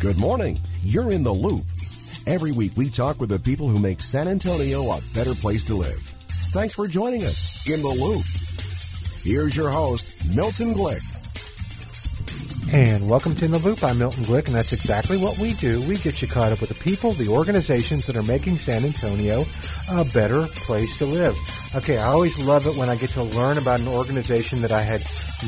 Good morning. You're in the loop. Every week we talk with the people who make San Antonio a better place to live. Thanks for joining us in the loop. Here's your host, Milton Glick. And welcome to In the Loop. I'm Milton Glick, and that's exactly what we do. We get you caught up with the people, the organizations that are making San Antonio a better place to live. Okay, I always love it when I get to learn about an organization that I had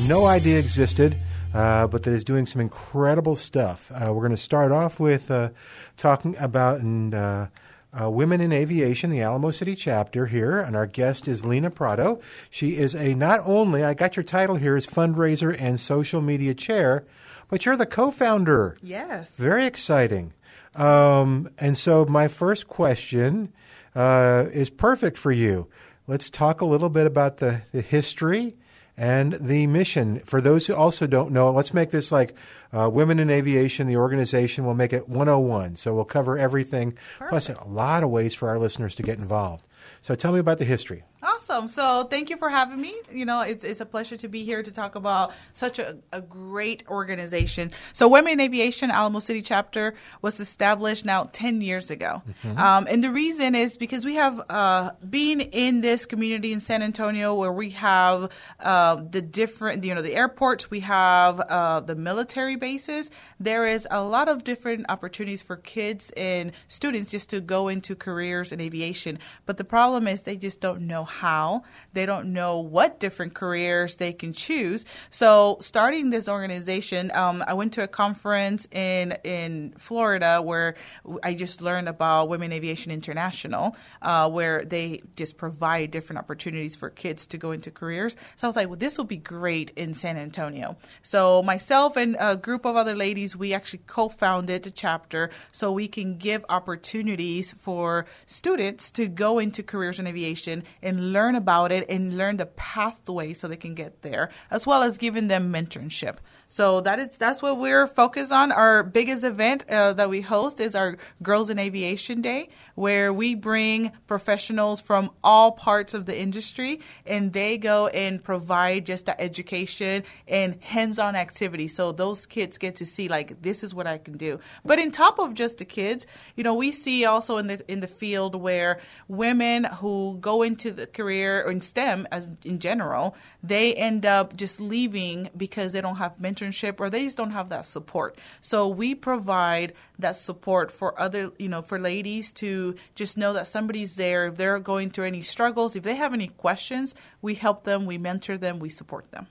no idea existed, uh, but that is doing some incredible stuff. Uh, we're going to start off with uh, talking about and. Uh, uh, Women in Aviation, the Alamo City chapter here, and our guest is Lena Prado. She is a not only, I got your title here as fundraiser and social media chair, but you're the co founder. Yes. Very exciting. Um, and so, my first question uh, is perfect for you. Let's talk a little bit about the, the history and the mission. For those who also don't know, let's make this like uh, Women in Aviation, the organization. We'll make it 101. So we'll cover everything, plus a lot of ways for our listeners to get involved. So tell me about the history. Awesome. So thank you for having me. You know, it's, it's a pleasure to be here to talk about such a, a great organization. So Women in Aviation Alamo City chapter was established now 10 years ago. Mm-hmm. Um, and the reason is because we have uh, been in this community in San Antonio where we have uh, the different, you know, the airports, we have uh, the military bases. There is a lot of different opportunities for kids and students just to go into careers in aviation. But the problem is they just don't know how. They don't know what different careers they can choose. So, starting this organization, um, I went to a conference in in Florida where I just learned about Women Aviation International, uh, where they just provide different opportunities for kids to go into careers. So I was like, well, this will be great in San Antonio. So myself and a group of other ladies, we actually co-founded the chapter so we can give opportunities for students to go into careers in aviation and learn about it and learn the pathway so they can get there, as well as giving them mentorship. So that is that's what we're focused on. Our biggest event uh, that we host is our Girls in Aviation Day, where we bring professionals from all parts of the industry, and they go and provide just the education and hands-on activity. So those kids get to see like this is what I can do. But in top of just the kids, you know, we see also in the in the field where women who go into the career or in STEM as in general, they end up just leaving because they don't have mentors internship or they just don't have that support. So we provide that support for other, you know, for ladies to just know that somebody's there. If they're going through any struggles, if they have any questions, we help them, we mentor them, we support them.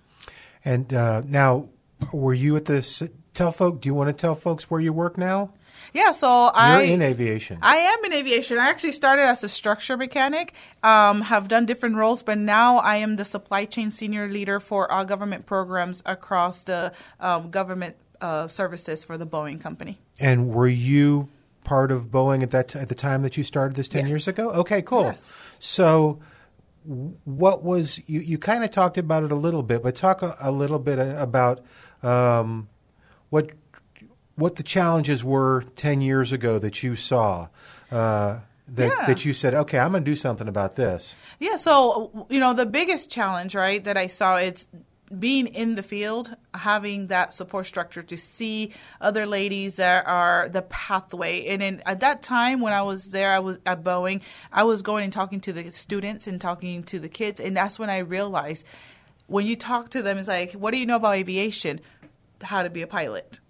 And uh, now, were you at this? Tell folk. Do you want to tell folks where you work now? Yeah, so You're I in aviation. I am in aviation. I actually started as a structure mechanic. Um, have done different roles, but now I am the supply chain senior leader for our government programs across the um, government uh, services for the Boeing company. And were you part of Boeing at that t- at the time that you started this ten yes. years ago? Okay, cool. Yes. So what was you, you kind of talked about it a little bit, but talk a, a little bit about um, what what the challenges were 10 years ago that you saw. Uh, that, yeah. that you said, okay, I'm going to do something about this. Yeah. So, you know, the biggest challenge, right, that I saw, it's being in the field, having that support structure to see other ladies that are the pathway. And in, at that time when I was there, I was at Boeing, I was going and talking to the students and talking to the kids. And that's when I realized when you talk to them, it's like, what do you know about aviation? How to be a pilot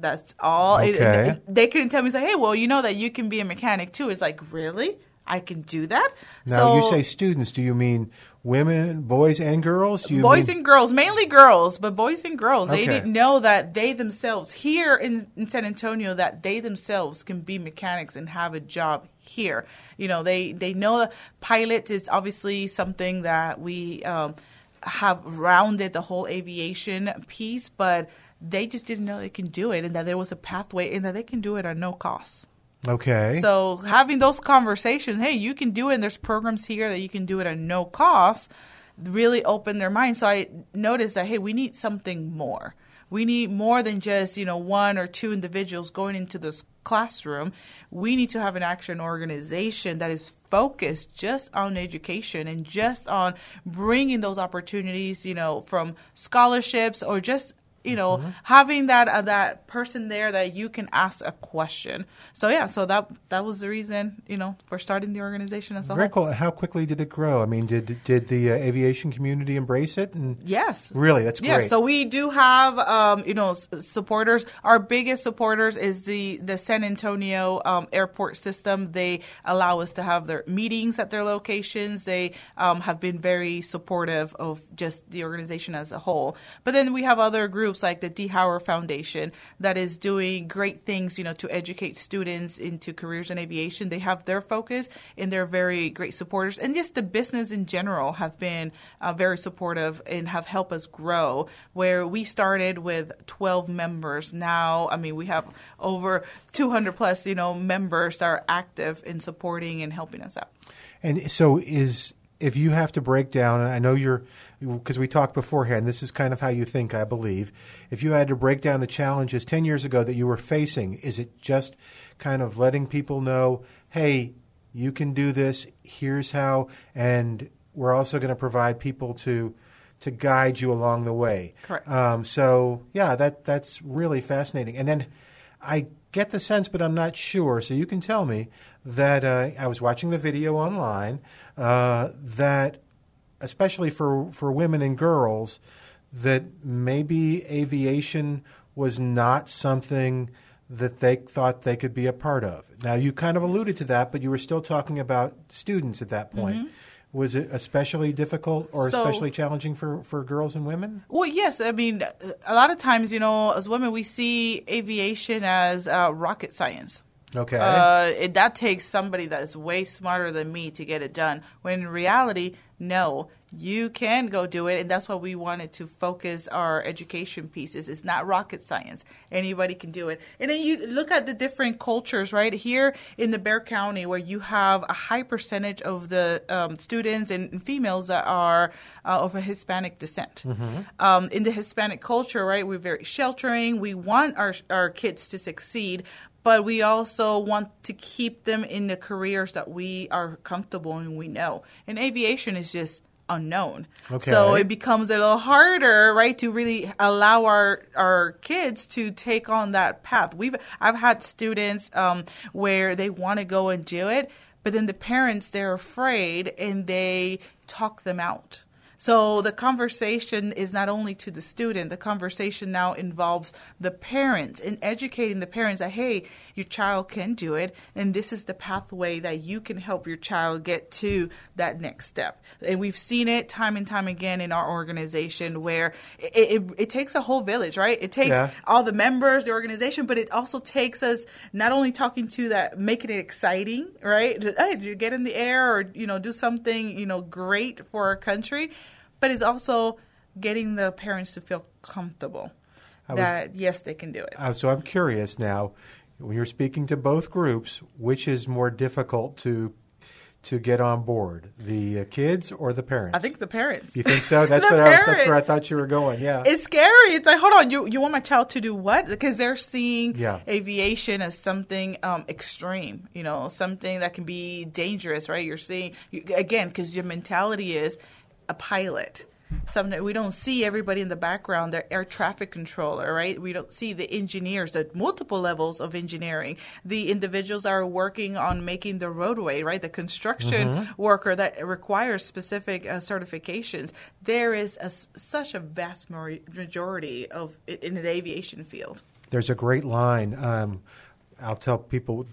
that's all. Okay. It, it, they couldn't tell me, say, hey, well, you know that you can be a mechanic too. It's like, really? I can do that? Now, so, you say students. Do you mean women, boys, and girls? boys mean... and girls, mainly girls, but boys and girls. Okay. They didn't know that they themselves, here in, in San Antonio, that they themselves can be mechanics and have a job here. You know, they, they know that pilot is obviously something that we um, have rounded the whole aviation piece, but – they just didn't know they can do it and that there was a pathway and that they can do it at no cost. Okay. So having those conversations, hey, you can do it and there's programs here that you can do it at no cost, really opened their mind. So I noticed that hey, we need something more. We need more than just, you know, one or two individuals going into this classroom. We need to have an action organization that is focused just on education and just on bringing those opportunities, you know, from scholarships or just you know, Mm-hmm. having that uh, that person there that you can ask a question. So yeah, so that that was the reason, you know, for starting the organization as a Very whole. cool. How quickly did it grow? I mean, did did the uh, aviation community embrace it? And Yes. really, that's Yeah, great. so we do have, um, you know, s- supporters. Our biggest supporters is the the San Antonio um, airport system. They allow us to have their meetings at their locations. They um, have been very supportive of just the organization as a whole. But then we have other groups like the Dee Howard Foundation that is doing great things, you know, to educate students into careers in aviation. They have their focus, and they're very great supporters. And just the business in general have been uh, very supportive and have helped us grow. Where we started with 12 members, now I mean we have over 200 plus, you know, members that are active in supporting and helping us out. And so is if you have to break down, and I know you're because we talked beforehand. This is kind of how you think, I believe. If you had to break down the challenges ten years ago that you were facing, is it just kind of letting people know, hey, you can do this. Here's how, and we're also going to provide people to to guide you along the way. Correct. Um, so yeah, that that's really fascinating. And then I get the sense, but I'm not sure. So you can tell me that uh, I was watching the video online uh, that, especially for for women and girls, that maybe aviation was not something that they thought they could be a part of. Now you kind of alluded to that, but you were still talking about students at that point. Was it especially difficult or So- especially challenging for, for girls and women? Well, yes. I mean, a lot of times, you know, as women, we see aviation as uh, rocket science. Okay. Uh, it, that takes somebody that's way smarter than me to get it done. When in reality, no, you can go do it, and that's why we wanted to focus our education pieces. It's not rocket science; anybody can do it. And then you look at the different cultures, right? Here in the Bexar County, where you have a high percentage of the um, students and, and females that are uh, of a Hispanic descent. Um, in the Hispanic culture, right, we're very sheltering. We want our our kids to succeed, but we also want to keep them in the careers that we are comfortable and we know. And aviation is just unknown. Okay. So it becomes a little harder, right, to really allow our our kids to take on that path. We've I've had students um, where they want to go and do it, but then the parents they're afraid and they talk them out. So the conversation is not only to the student, the conversation now involves the parents and educating the parents that, hey, your child can do it, and this is the pathway that you can help your child get to that next step. And we've seen it time and time again in our organization where it, it, it takes a whole village, right? It takes Yeah. all the members, the organization, but it also takes us not only talking to that, making it exciting, right? Hey, you get in the air or you know do something you know great for our country, but it's also getting the parents to feel comfortable was- that yes, they can do it. Uh, so I'm curious now, when you're speaking to both groups, which is more difficult to to get on board, the uh, kids or the parents? I think the parents. You think so? That's what I was, that's where I thought you were going. Yeah. It's scary. It's like, hold on, you you want my child to do what? Because they're seeing Yeah. aviation as something um, extreme, you know, something that can be dangerous, right? You're seeing you, again because your mentality is a pilot. Something we don't see everybody in the background. The air traffic controller, right? We don't see the engineers, the multiple levels of engineering. The individuals are working on making the roadway, right? The construction worker that requires specific uh, certifications. There is a such a vast majority of in the aviation field. There's a great line. Um, I'll tell people,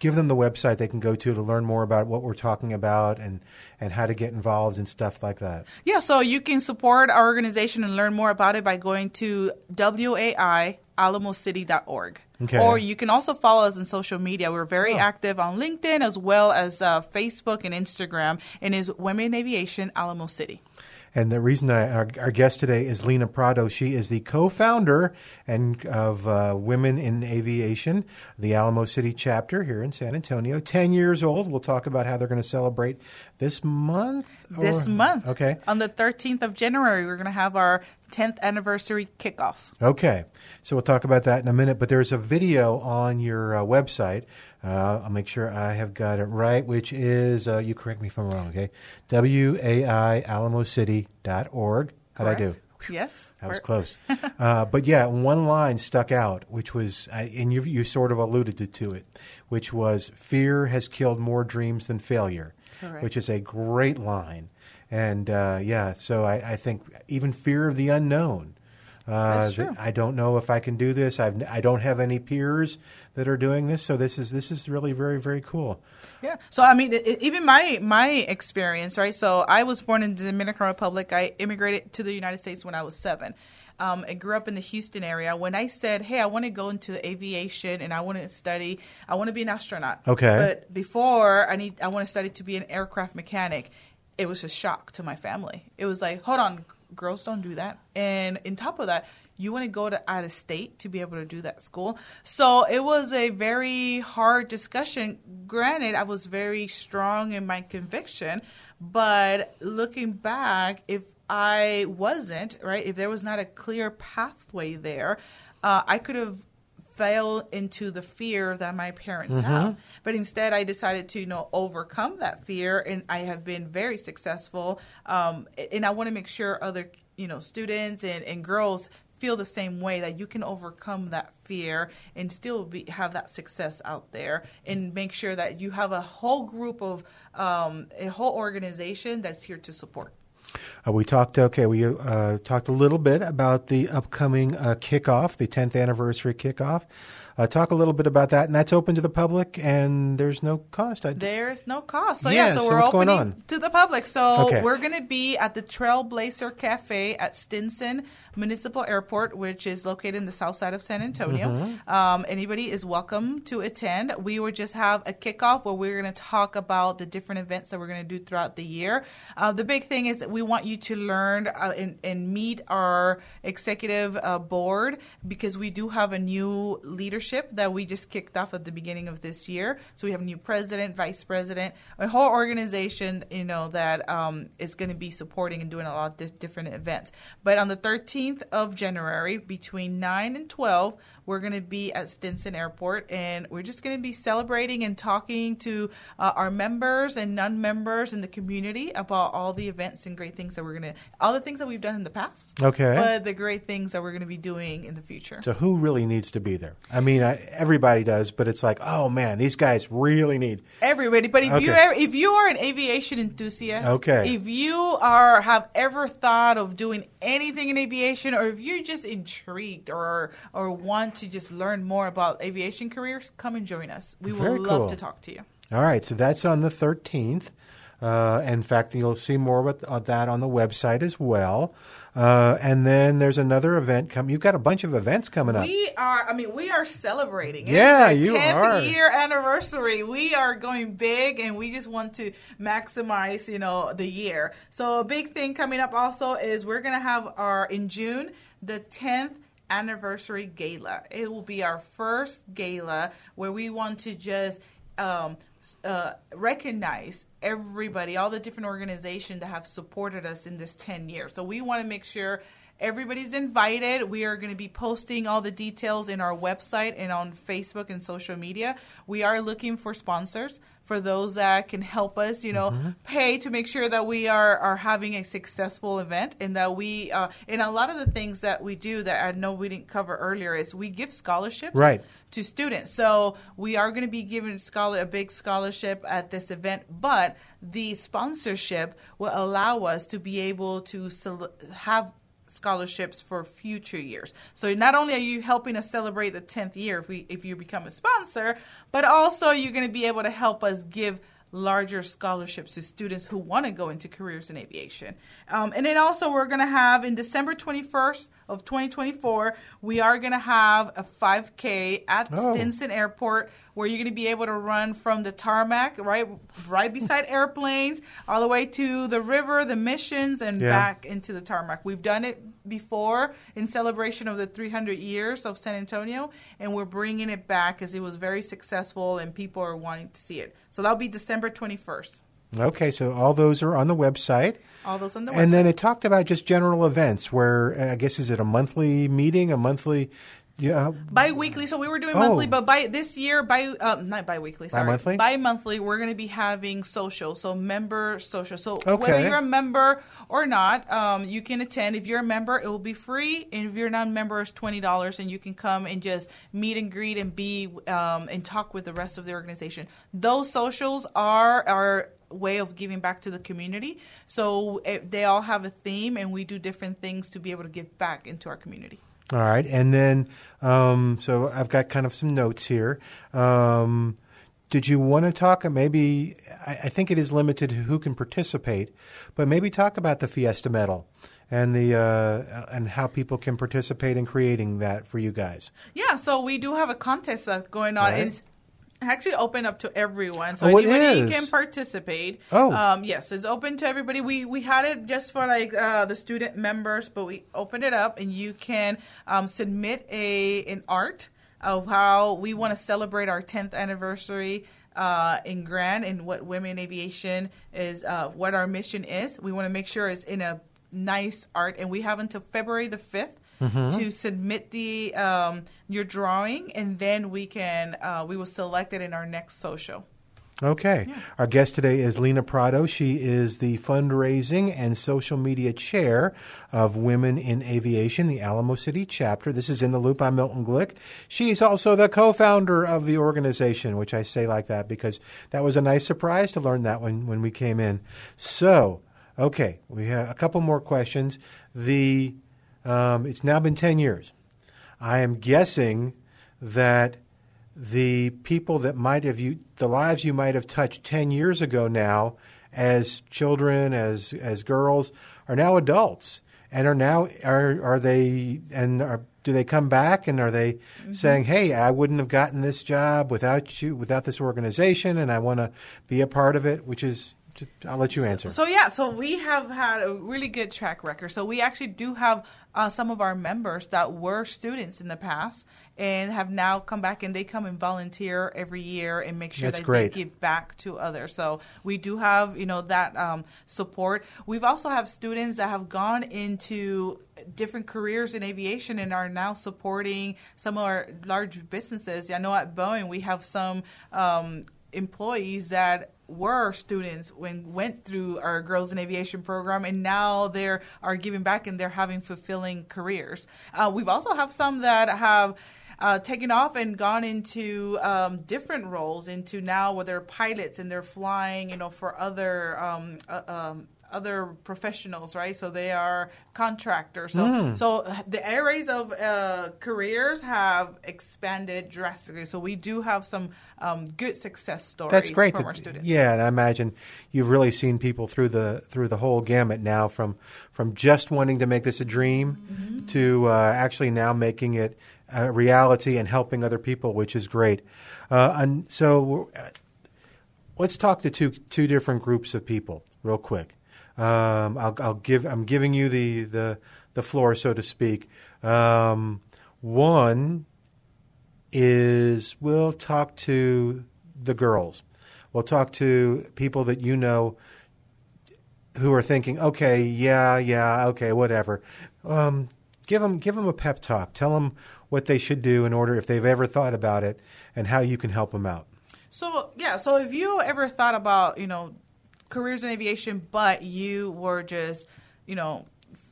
give them the website they can go to to learn more about what we're talking about and, and how to get involved and stuff like that. Yeah, so you can support our organization and learn more about it by going to waialamocity.org. Okay. Or you can also follow us on social media. We're very active on LinkedIn as well as uh, Facebook and Instagram, and is Women in Aviation Alamo City. And the reason I, our, our guest today is Lena Prado. She is the co-founder and of uh, Women in Aviation, the Alamo City chapter here in San Antonio. Ten years old. We'll talk about how they're going to celebrate this month. This month, Okay. on the 13th of January, we're going to have our 10th anniversary kickoff. Okay, so we'll talk about that in a minute. But there's a video on your uh, website. Uh, I'll make sure I have got it right, which is, uh, you correct me if I'm wrong, okay? W-A-I-alamocity.org. How'd I do? Correct. Yes. That was close. uh, but yeah, one line stuck out, which was, I- and you, you sort of alluded to, to it, which was fear has killed more dreams than failure, Correct. which is a great line. And uh, yeah, so I, I think even fear of the unknown. Uh. I don't know if I can do this. I've, I don't have any peers that are doing this, so this is this is really very very cool. Yeah. So I mean, it- even my my experience, right? So I was born in the Dominican Republic. I immigrated to the United States when I was seven. Um, I grew up in the Houston area. When I said, "Hey, I want to go into aviation and I want to study, I want to be an astronaut." Okay. But before I need, I want to study to be an aircraft mechanic. It was a shock to my family. It was like, hold on, girls don't do that. And in top of that, you want to go to out of state to be able to do that school. So it was a very hard discussion. Granted, I was very strong in my conviction, but looking back, if I wasn't right, if there was not a clear pathway there, uh, I could have fell into the fear that my parents have. But instead, I decided to, you know, overcome that fear, and I have been very successful. Um, and I want to make sure other, you know, students and, and girls feel the same way that you can overcome that fear and still be, have that success out there and make sure that you have a whole group of um, a whole organization that's here to support Uh, we talked. Okay, we uh, talked a little bit about the upcoming uh, kickoff, the 10th anniversary kickoff. Uh, talk a little bit about that, and that's open to the public, and there's no cost. I, There's no cost. So Yeah, yeah, so, so we're opening to the public. So Okay. we're going to be at the Trailblazer Cafe at Stinson Municipal Airport, which is located in the south side of San Antonio. Mm-hmm. Um, anybody is welcome to attend. We will just have a kickoff where we're going to talk about the different events that we're going to do throughout the year. Uh, the big thing is that we want you to learn uh, and, and meet our executive uh, board because we do have a new leadership that we just kicked off at the beginning of this year. So we have a new president, vice president, a whole organization, you know, that um, is going to be supporting and doing a lot of di- different events. But on the 13th of January, between 9 and 12, we're going to be at Stinson Airport, and we're just going to be celebrating and talking to uh, our members and non-members in the community about all the events and great things that we're going to, all the things that we've done in the past. Okay. But the great things that we're going to be doing in the future. so who really needs to be there? I mean, I, everybody does, but it's like, oh man, these guys really need. Everybody, but if you Okay. ever, if you are an aviation enthusiast, Okay. if you are have ever thought of doing anything in aviation, or if you're just intrigued or or want to just learn more about aviation careers, come and join us. We Very would love cool. to talk to you. All right, so that's on the 13th. Uh, in fact, you'll see more about uh, that on the website as well. Uh, and then there's another event coming. You've got a bunch of events coming up. We are, I mean, we are celebrating. Yeah, you 10th are. year anniversary. We are going big and we just want to maximize, you know, the year. So a big thing coming up also is we're going to have our, in June, the 10th anniversary gala. It will be our first gala where we want to just um, uh, recognize everybody, all the different organizations that have supported us in this 10 years. So we want to make sure everybody's invited. We are going to be posting all the details in our website and on Facebook and social media. We are looking for sponsors for those that can help us, you know, pay to make sure that we are, are having a successful event and that we, uh, and a lot of the things that we do that I know we didn't cover earlier is we give scholarships Right. to students. So we are going to be giving scholar a big scholarship at this event, but the sponsorship will allow us to be able to have scholarships for future years. So not only are you helping us celebrate the 10th year if we if you become a sponsor, but also you're going to be able to help us give larger scholarships to students who want to go into careers in aviation. Um, and then also we're going to have in December 21st of 2024, we are going to have a 5K at Oh. Stinson Airport where you're going to be able to run from the tarmac, right, right beside airplanes, all the way to the river, the missions, and Yeah. back into the tarmac. We've done it before in celebration of the 300 years of San Antonio, and we're bringing it back because it was very successful and people are wanting to see it. So that'll be December 21st. Okay, so all those are on the website. All those on the website. And then it talked about just general events where uh, I guess is it a monthly meeting, a monthly Yeah. Bi-weekly, so we were doing Oh. monthly, but by this year, by uh, not bi-weekly, sorry, Bi-monthly? Bi-monthly, we're going to be having social, so member social. So Okay. whether you're a member or not, um, you can attend. If you're a member, it will be free, and if you're not a member, it's twenty dollars, and you can come and just meet and greet and be um, and talk with the rest of the organization. Those socials are our way of giving back to the community. So eh, they all have a theme, and we do different things to be able to give back into our community. All right, and then um, so I've got kind of some notes here. Um, did you want to talk? uh, Maybe I, I think it is limited to who can participate, but maybe talk about the Fiesta Medal and the uh, and how people can participate in creating that for you guys. Yeah, so we do have a contest that's going on. Right. It's actually open up to everyone, so Oh, anybody can participate. Oh. um, yes, it's open to everybody. We we had it just for like uh, the student members, but we opened it up, and you can um, submit a an art of how we want to celebrate our 10th anniversary uh, in Grand and what women in aviation is, uh, what our mission is. We want to make sure it's in a nice art, and we have until February the 5th to submit the um, your drawing, and then we can uh, we will select it in our next social. Okay. Our guest today is Lena Prado. She is the fundraising and social media chair of Women in Aviation, the Alamo City chapter. This is In the Loop. I'm Milton Glick. She's also the co founder of the organization, which I say like that because that was a nice surprise to learn that when, when we came in. So, okay, we have a couple more questions. The um, It's now been 10 years. I am guessing that the people that might have you the lives you might have touched 10 years ago now as children as as girls are now adults and are now are are they and are do they come back and are they saying hey I wouldn't have gotten this job without you without this organization and I want to be a part of it which is I'll let you answer So yeah, so we have had a really good track record. So we actually do have uh, some of our members that were students in the past and have now come back and they come and volunteer every year and make sure That's that great. they give back to others. So we do have you know that um, support. We've also have students that have gone into different careers in aviation and are now supporting some of our large businesses. I know at Boeing we have some um, employees that were students when went through our girls in aviation program and now they're are giving back and they're having fulfilling careers. Uh, we've also have some that have uh, taken off and gone into um, different roles into now where they're pilots and they're flying you know for other um, uh, um, other professionals, right? So they are contractors. So, so the areas of uh, careers have expanded drastically. So we do have some um, good success stories That's great. from that- our students. Yeah, and I imagine you've really seen people through the through the whole gamut now, from from just wanting to make this a dream Mm-hmm. to uh, actually now making it a reality and helping other people, which is great. Uh, and so, uh, let's talk to two two different groups of people real quick. Um, I'll, I'll give I'm giving you the the the floor, so to speak. Um, one is we'll talk to the girls. We'll talk to people that you know who are thinking, okay, yeah, yeah, okay, whatever. Um, give them give them a pep talk. Tell them what they should do in order if they've ever thought about it and how you can help them out. So yeah, so if you ever thought about you know careers in aviation, but you were just you know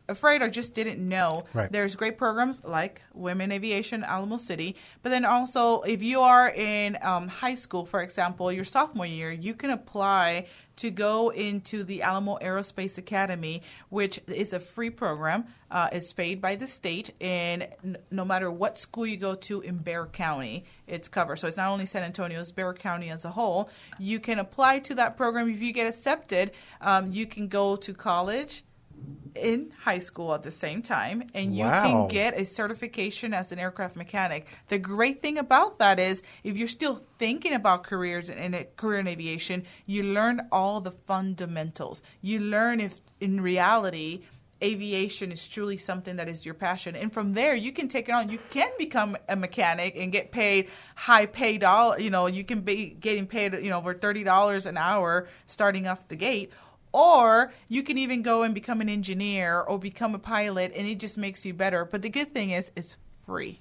afraid or just didn't know, Right. there's great programs like Women Aviation Alamo City. But then also, if you are in um, high school, for example, your sophomore year, you can apply to go into the Alamo Aerospace Academy, which is a free program. Uh, it's paid by the state, and n- no matter what school you go to in Bexar County, it's covered. So it's not only San Antonio, it's Bexar County as a whole. You can apply to that program. If you get accepted, um, you can go to college in high school at the same time and you Wow. can get a certification as an aircraft mechanic. The great thing about that is if you're still thinking about careers in a career in aviation, you learn all the fundamentals. You learn if in reality aviation is truly something that is your passion and from there you can take it on you can become a mechanic and get paid high pay dollar you know you can be getting paid you know over $30 an hour starting off the gate or you can even go and become an engineer or become a pilot, and it just makes you better. But the good thing is, it's free.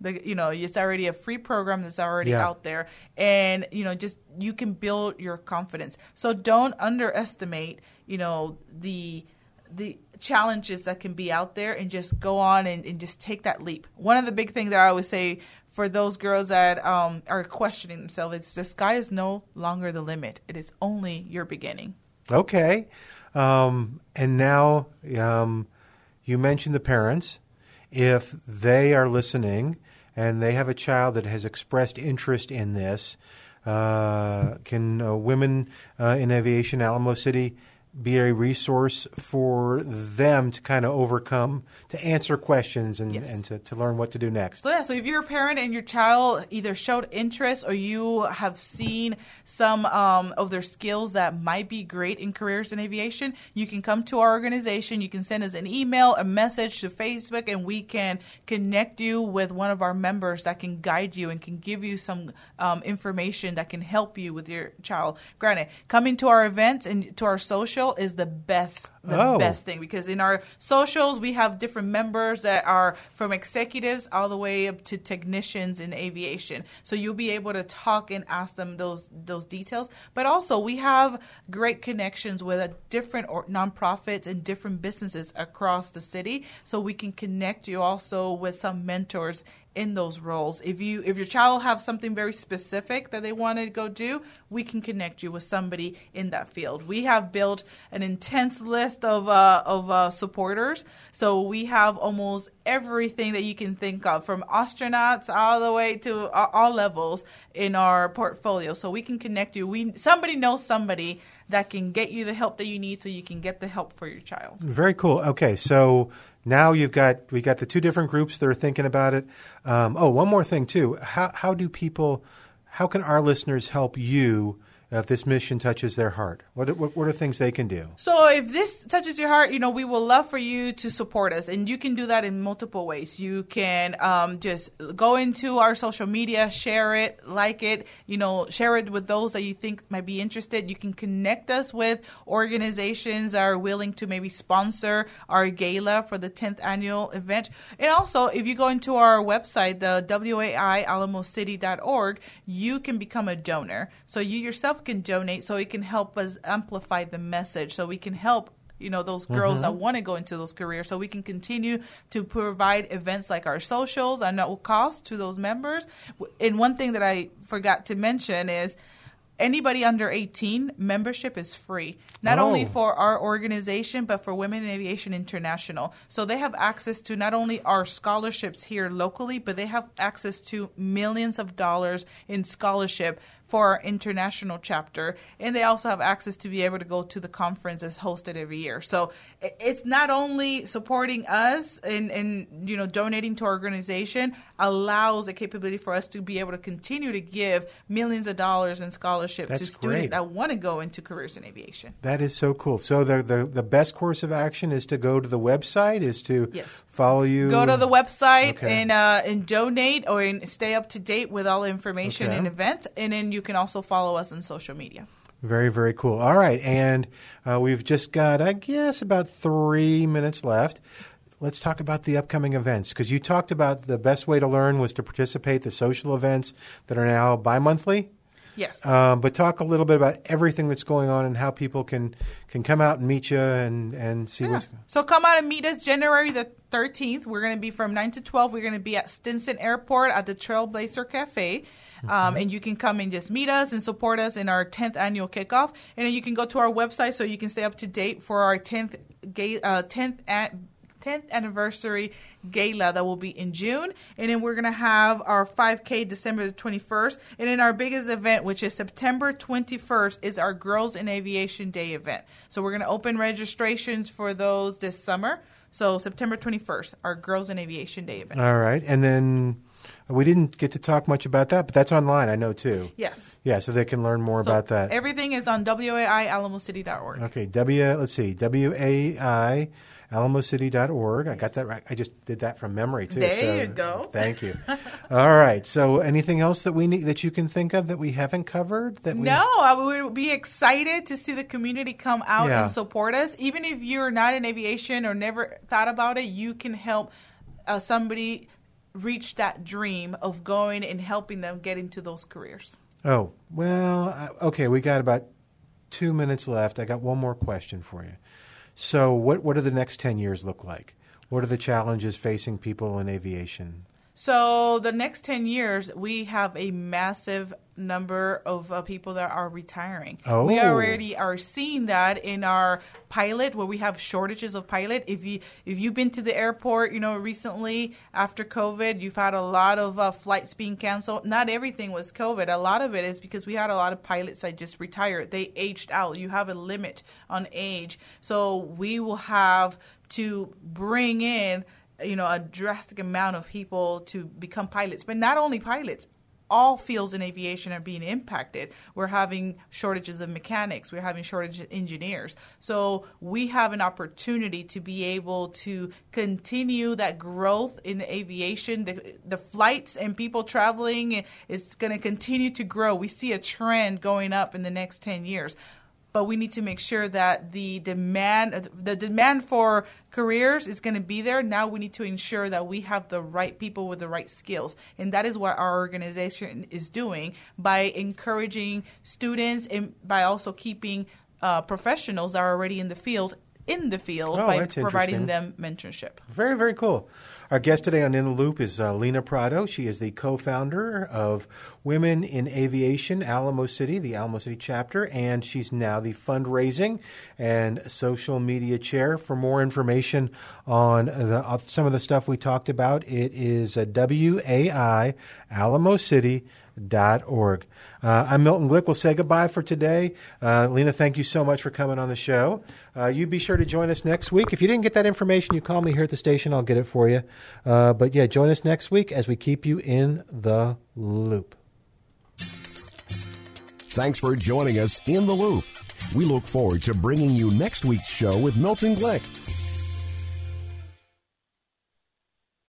The, you know, it's already a free program that's already Yeah. out there, and you know, just you can build your confidence. So don't underestimate, you know, the the challenges that can be out there, and just go on and, and just take that leap. One of the big things that I always say for those girls that um, are questioning themselves, it's the sky is no longer the limit. It is only your beginning. Okay. Um, and now um, you mentioned the parents. If they are listening and they have a child that has expressed interest in this, uh, can uh, Women uh, in Aviation Alamo City be a resource for them to kind of overcome, to answer questions and, Yes. and to, to learn what to do next? So yeah, so if you're a parent and your child either showed interest or you have seen some um, of their skills that might be great in careers in aviation, you can come to our organization. You can send us an email, a message to Facebook, and we can connect you with one of our members that can guide you and can give you some um, information that can help you with your child. Granted, coming to our events and to our social is the best, the Oh. best thing because in our socials we have different members that are from executives all the way up to technicians in aviation. So you'll be able to talk and ask them those those details. But also we have great connections with a different or nonprofits and different businesses across the city, so we can connect you also with some mentors in those roles. If you if your child have something very specific that they want to go do, we can connect you with somebody in that field. We have built an intense list of uh, of uh, supporters, so we have almost everything that you can think of, from astronauts all the way to all, all levels in our portfolio. So we can connect you. We somebody knows somebody that can get you the help that you need, so you can get the help for your child. Very cool. Okay, so now you've got we got the two different groups that are thinking about it. Um, oh, one more thing too. How how do people? How can our listeners help you if this mission touches their heart? What what, what are things they can do? So if this touches your heart, you know, we will love for you to support us. And you can do that in multiple ways. You can um, just go into our social media, share it, like it, you know, share it with those that you think might be interested. You can connect us with organizations that are willing to maybe sponsor our gala for the 10th annual event. And also, if you go into our website, the WAIAlamocity.org, you can become a donor. So you yourself can donate so it can help us amplify the message so we can help you know those girls that mm-hmm. want to go into those careers so we can continue to provide events like our socials at no cost to those members. And one thing that i forgot to mention is anybody under 18 membership is free. Not Oh. only for our organization but for women in aviation international. So they have access to not only our scholarships here locally but they have access to millions of dollars in scholarship for our international chapter and they also have access to be able to go to the conference that's hosted every year so it's not only supporting us and, and you know donating to our organization allows a capability for us to be able to continue to give millions of dollars in scholarship to students great. that want to go into careers in aviation That is so cool. So the, the the best course of action is to go to the website. Is to Yes. follow you. go to the website Okay. and uh, and donate or and stay up to date with all the information Okay. and events and then you can also follow us on social media Very, very cool. All right. And uh, we've just got, I guess, about three minutes left. Let's talk about the upcoming events because you talked about the best way to learn was to participate the social events that are now bi-monthly. yes Um, but talk a little bit about everything that's going on and how people can can come out and meet you and and see Yeah. what's. So come out and meet us January the 13th. We're going to be from 9 to 12. We're going to be at Stinson Airport at the Trailblazer Cafe. Um, and you can come and just meet us and support us in our 10th annual kickoff. And then you can go to our website so you can stay up to date for our 10th, ga- uh, 10th, a- 10th anniversary gala that will be in June. And then we're going to have our 5K December the 21st. And then our biggest event, which is September 21st, is our Girls in Aviation Day event. So we're going to open registrations for those this summer. So September 21st, our Girls in Aviation Day event. All right, and then we didn't get to talk much about that, but that's online. I know too. yes. Yeah, so they can learn more So about that. Everything is on WAIAlamocity.org. Okay, W. Let's see, W A I AlamoCity.org. I got that right. I just did that from memory too. There so you go. Thank you. All right. So, anything else that we need that you can think of that we haven't covered? That we, No, I would be excited to see the community come out Yeah. and support us. Even if you're not in aviation or never thought about it, you can help uh, somebody reach that dream of going and helping them get into those careers? Oh, well, okay, we got about two minutes left. I got one more question for you. So, what, what do the next 10 years look like? What are the challenges facing people in aviation? So the next 10 years, we have a massive number of uh, people that are retiring. Oh. We already are seeing that in our pilot where we have shortages of pilot. If you if you've been to the airport, you know, recently after COVID, you've had a lot of uh, flights being canceled. Not everything was COVID. A lot of it is because we had a lot of pilots that just retired. They aged out. You have a limit on age. So we will have to bring in you know a drastic amount of people to become pilots but not only pilots all fields in aviation are being impacted. We're having shortages of mechanics. We're having shortages of engineers. So we have an opportunity to be able to continue that growth in aviation. The, the flights and people traveling is going to continue to grow. We see a trend going up in the next 10 years but we need to make sure that the demand the demand for careers is going to be there. Now we need to ensure that we have the right people with the right skills. And that is what our organization is doing by encouraging students and by also keeping uh, professionals that are already in the field in the field oh, by providing them mentorship very very cool our guest today on In the Loop is uh, Lena Prado. She is the co founder of Women in Aviation Alamo City, the Alamo City chapter, and she's now the fundraising and social media chair. For more information on the, uh, some of the stuff we talked about, it is uh, WAI Alamo City org. Uh, I'm Milton Glick. We'll say goodbye for today. Uh, Lena, thank you so much for coming on the show. Uh, you be sure to join us next week. If you didn't get that information, you call me here at the station. I'll get it for you. Uh, but yeah, join us next week as we keep you in the loop. Thanks for joining us in the loop. We look forward to bringing you next week's show with Milton Glick.